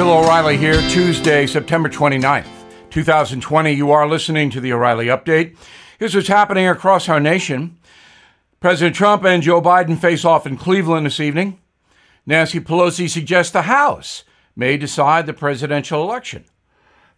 Bill O'Reilly here, Tuesday, September 29th, 2020. You are listening to the O'Reilly Update. Here's what's happening across our nation. President Trump and Joe Biden face off in Cleveland this evening. Nancy Pelosi suggests the House may decide the presidential election.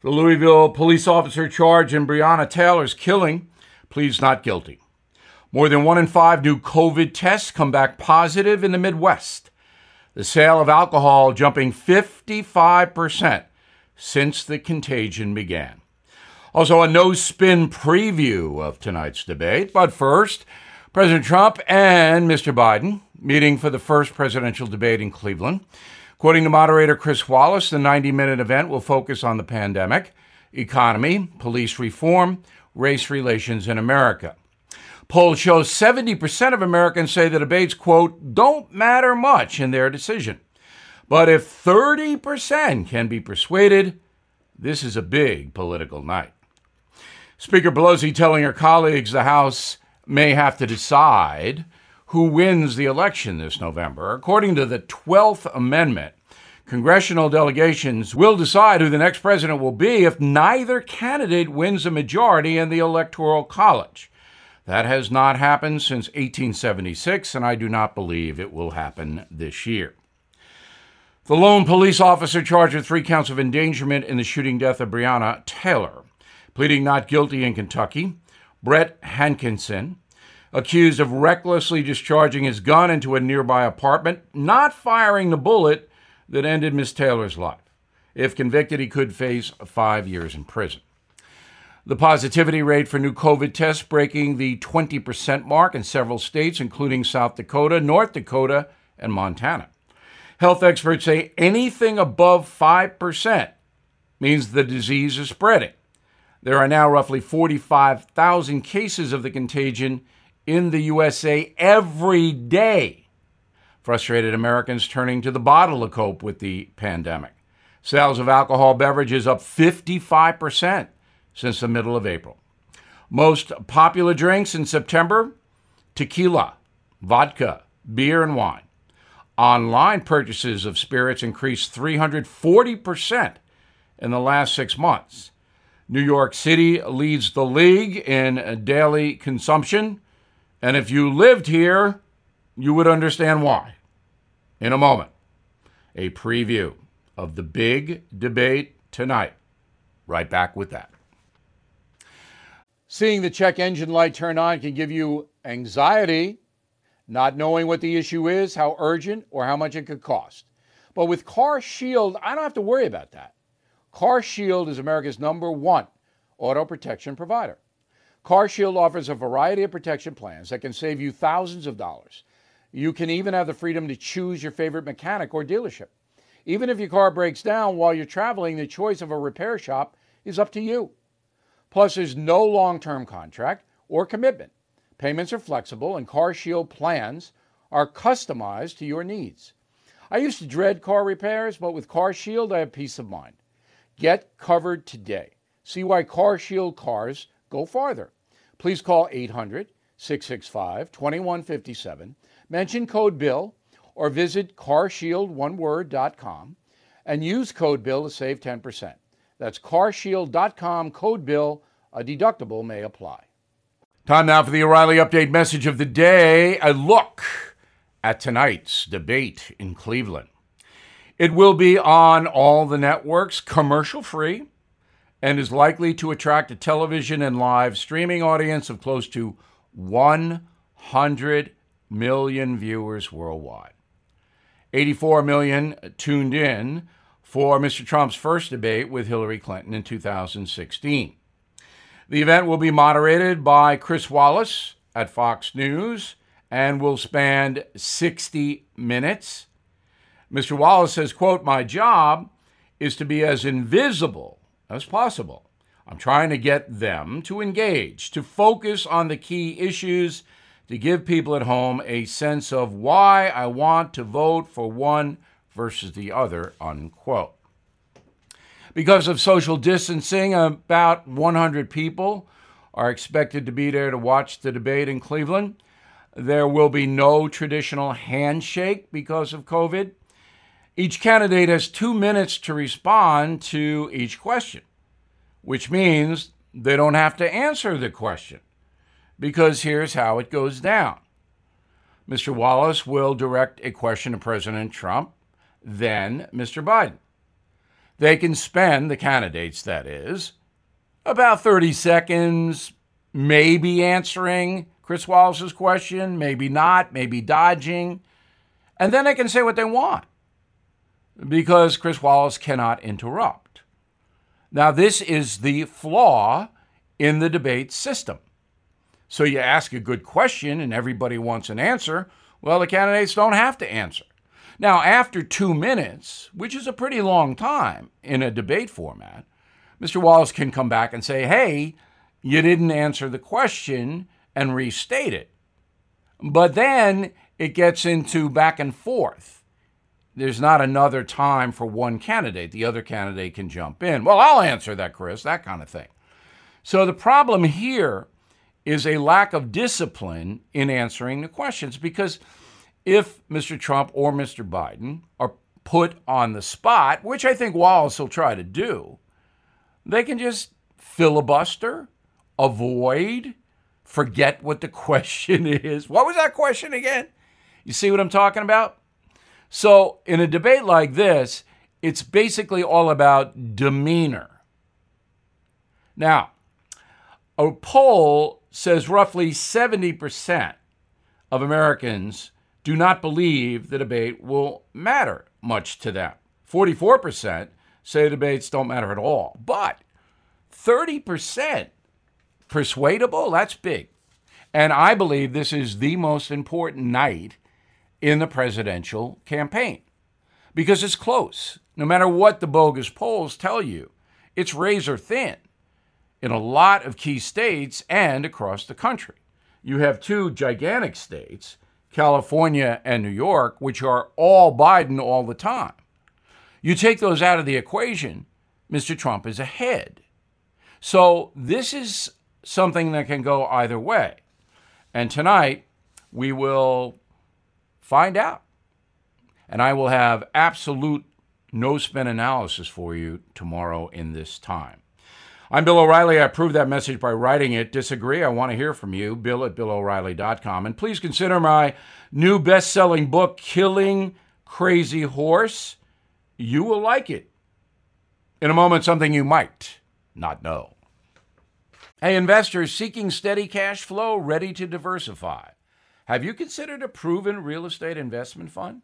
The Louisville police officer charged in Breonna Taylor's killing pleads not guilty. More than one in five new COVID tests come back positive in the Midwest. The sale of alcohol jumping 55% since the contagion began. Also, a no spin preview of tonight's debate. But first, President Trump and Mr. Biden meeting for the first presidential debate in Cleveland. According to moderator Chris Wallace, the 90 minute event will focus on the pandemic, economy, police reform, race relations in America. Polls shows 70% of Americans say the debates, quote, don't matter much in their decision. But if 30% can be persuaded, this is a big political night. Speaker Pelosi telling her colleagues the House may have to decide who wins the election this November. According to the 12th Amendment, congressional delegations will decide who the next president will be if neither candidate wins a majority in the Electoral College. That has not happened since 1876, and I do not believe it will happen this year. The lone police officer charged with three counts of endangerment in the shooting death of Breonna Taylor, pleading not guilty in Kentucky, Brett Hankison, accused of recklessly discharging his gun into a nearby apartment, not firing the bullet that ended Miss Taylor's life. If convicted, he could face five years in prison. The positivity rate for new COVID tests breaking the 20% mark in several states, including South Dakota, North Dakota, and Montana. Health experts say anything above 5% means the disease is spreading. There are now roughly 45,000 cases of the contagion in the USA every day. Frustrated Americans turning to the bottle to cope with the pandemic. Sales of alcohol beverages up 55% since the middle of April. Most popular drinks in September tequila, vodka, beer, and wine. Online purchases of spirits increased 340% in the last six months. New York City leads the league in daily consumption. And if you lived here, you would understand why. In a moment, a preview of the big debate tonight. Right back with that. Seeing the check engine light turn on can give you anxiety, not knowing what the issue is, how urgent, or how much it could cost. But with Car Shield, I don't have to worry about that. Car Shield is America's number one auto protection provider. Car Shield offers a variety of protection plans that can save you thousands of dollars. You can even have the freedom to choose your favorite mechanic or dealership. Even if your car breaks down while you're traveling, the choice of a repair shop is up to you. Plus, there's no long term contract or commitment. Payments are flexible, and Car Shield plans are customized to your needs. I used to dread car repairs, but with Car Shield, I have peace of mind. Get covered today. See why Car Shield cars go farther. Please call 800 665 2157, mention code BILL, or visit carshieldoneword.com and use code BILL to save 10%. That's carshield.com, code bill. A deductible may apply. Time now for the O'Reilly Update message of the day. A look at tonight's debate in Cleveland. It will be on all the networks, commercial free, and is likely to attract a television and live streaming audience of close to 100 million viewers worldwide. 84 million tuned in for Mr. Trump's first debate with Hillary Clinton in 2016. The event will be moderated by Chris Wallace at Fox News and will span 60 minutes. Mr. Wallace says, quote, "My job is to be as invisible as possible. I'm trying to get them to engage, to focus on the key issues, to give people at home a sense of why I want to vote for one versus the other, unquote. Because of social distancing, about 100 people are expected to be there to watch the debate in Cleveland. There will be no traditional handshake because of COVID. Each candidate has two minutes to respond to each question, which means they don't have to answer the question. Because here's how it goes down Mr. Wallace will direct a question to President Trump, then Mr. Biden. They can spend, the candidates that is, about 30 seconds, maybe answering Chris Wallace's question, maybe not, maybe dodging, and then they can say what they want because Chris Wallace cannot interrupt. Now, this is the flaw in the debate system. So you ask a good question and everybody wants an answer. Well, the candidates don't have to answer. Now, after two minutes, which is a pretty long time in a debate format, Mr. Wallace can come back and say, hey, you didn't answer the question and restate it. But then it gets into back and forth. There's not another time for one candidate. The other candidate can jump in. Well, I'll answer that, Chris, that kind of thing. So the problem here is a lack of discipline in answering the questions because if Mr. Trump or Mr. Biden are put on the spot, which I think Wallace will try to do, they can just filibuster, avoid, forget what the question is. What was that question again? You see what I'm talking about? So, in a debate like this, it's basically all about demeanor. Now, a poll says roughly 70% of Americans do not believe the debate will matter much to them. 44% say debates don't matter at all. But 30% persuadable, that's big. And I believe this is the most important night in the presidential campaign because it's close. No matter what the bogus polls tell you, it's razor thin in a lot of key states and across the country. You have two gigantic states, California and New York, which are all Biden all the time. You take those out of the equation, Mr. Trump is ahead. So this is something that can go either way. And tonight, we will find out. And I will have absolute no spin analysis for you tomorrow in this time. I'm Bill O'Reilly. I approve that message by writing it. Disagree? I want to hear from you. Bill at BillO'Reilly.com. And please consider my new best selling book, Killing Crazy Horse. You will like it. In a moment, something you might not know. Hey, investors seeking steady cash flow, ready to diversify. Have you considered a proven real estate investment fund?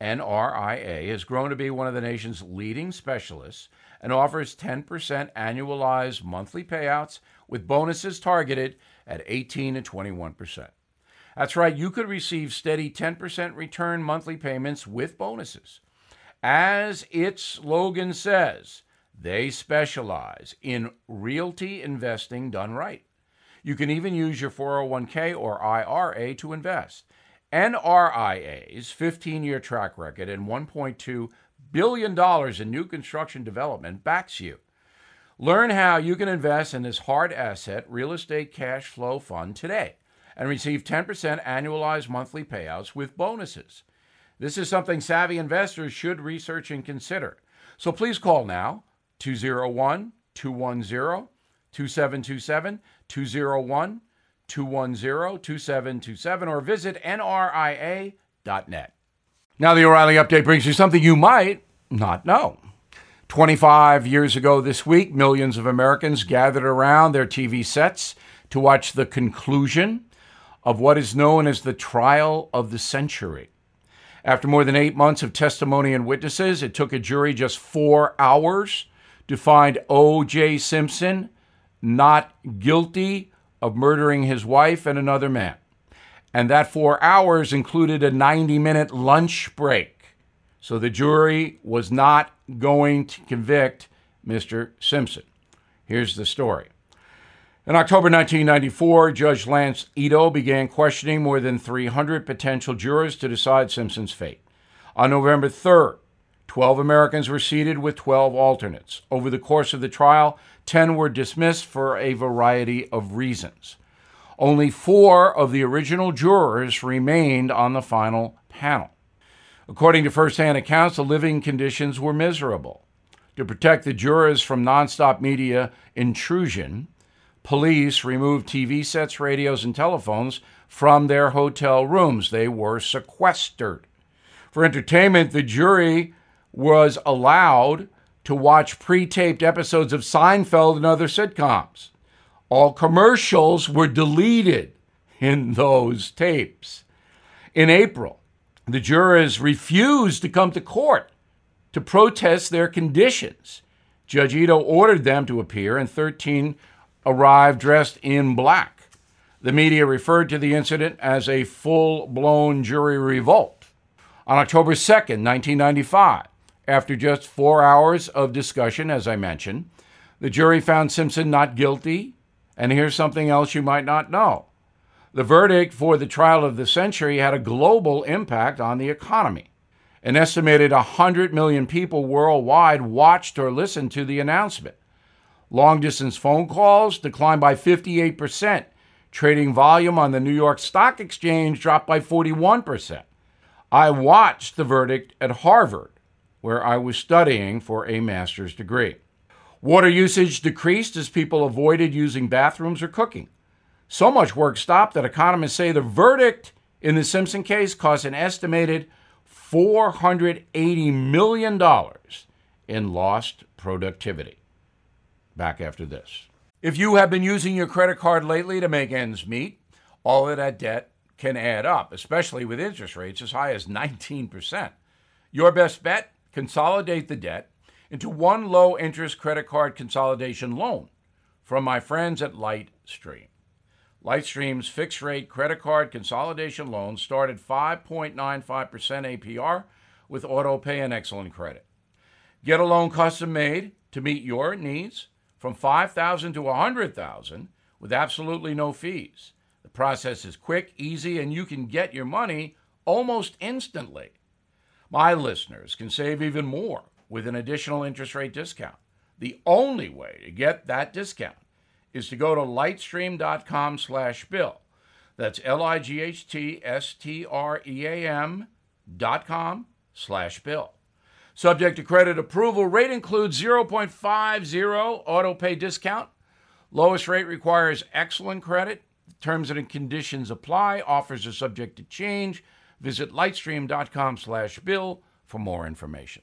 NRIA has grown to be one of the nation's leading specialists and offers 10% annualized monthly payouts with bonuses targeted at 18 and 21%. That's right, you could receive steady 10% return monthly payments with bonuses. As its slogan says, they specialize in realty investing done right. You can even use your 401k or IRA to invest. NRIA's 15 year track record and $1.2 billion dollars in new construction development backs you. Learn how you can invest in this hard asset real estate cash flow fund today and receive 10% annualized monthly payouts with bonuses. This is something savvy investors should research and consider. So please call now 201 210 2727 201 210 2727 or visit nria.net. Now, the O'Reilly update brings you something you might not know. 25 years ago this week, millions of Americans gathered around their TV sets to watch the conclusion of what is known as the trial of the century. After more than eight months of testimony and witnesses, it took a jury just four hours to find O.J. Simpson not guilty of murdering his wife and another man. And that four hours included a 90 minute lunch break. So the jury was not going to convict Mr. Simpson. Here's the story. In October 1994, Judge Lance Ito began questioning more than 300 potential jurors to decide Simpson's fate. On November 3rd, 12 Americans were seated with 12 alternates. Over the course of the trial, 10 were dismissed for a variety of reasons. Only four of the original jurors remained on the final panel. According to firsthand accounts, the living conditions were miserable. To protect the jurors from nonstop media intrusion, police removed TV sets, radios, and telephones from their hotel rooms. They were sequestered. For entertainment, the jury was allowed to watch pre taped episodes of Seinfeld and other sitcoms. All commercials were deleted in those tapes. In April, the jurors refused to come to court to protest their conditions. Judge Ito ordered them to appear, and 13 arrived dressed in black. The media referred to the incident as a full blown jury revolt. On October 2nd, 1995, after just four hours of discussion, as I mentioned, the jury found Simpson not guilty. And here's something else you might not know the verdict for the trial of the century had a global impact on the economy. An estimated 100 million people worldwide watched or listened to the announcement. Long distance phone calls declined by 58%. Trading volume on the New York Stock Exchange dropped by 41%. I watched the verdict at Harvard where I was studying for a master's degree. Water usage decreased as people avoided using bathrooms or cooking. So much work stopped that economists say the verdict in the Simpson case cost an estimated $480 million in lost productivity. Back after this. If you have been using your credit card lately to make ends meet, all of that debt can add up, especially with interest rates as high as 19%. Your best bet consolidate the debt into one low interest credit card consolidation loan from my friends at Lightstream. Lightstream's fixed rate credit card consolidation loans start at 5.95% APR with auto pay and excellent credit. Get a loan custom made to meet your needs from 5000 to 100,000 with absolutely no fees. The process is quick, easy, and you can get your money almost instantly. My listeners can save even more with an additional interest rate discount. The only way to get that discount is to go to lightstream.com slash bill. That's L-I-G-H-T-S-T-R-E-A-M dot com slash bill. Subject to credit approval, rate includes 0.50 auto pay discount. Lowest rate requires excellent credit. Terms and conditions apply. Offers are subject to change. Visit lightstream.com slash bill for more information.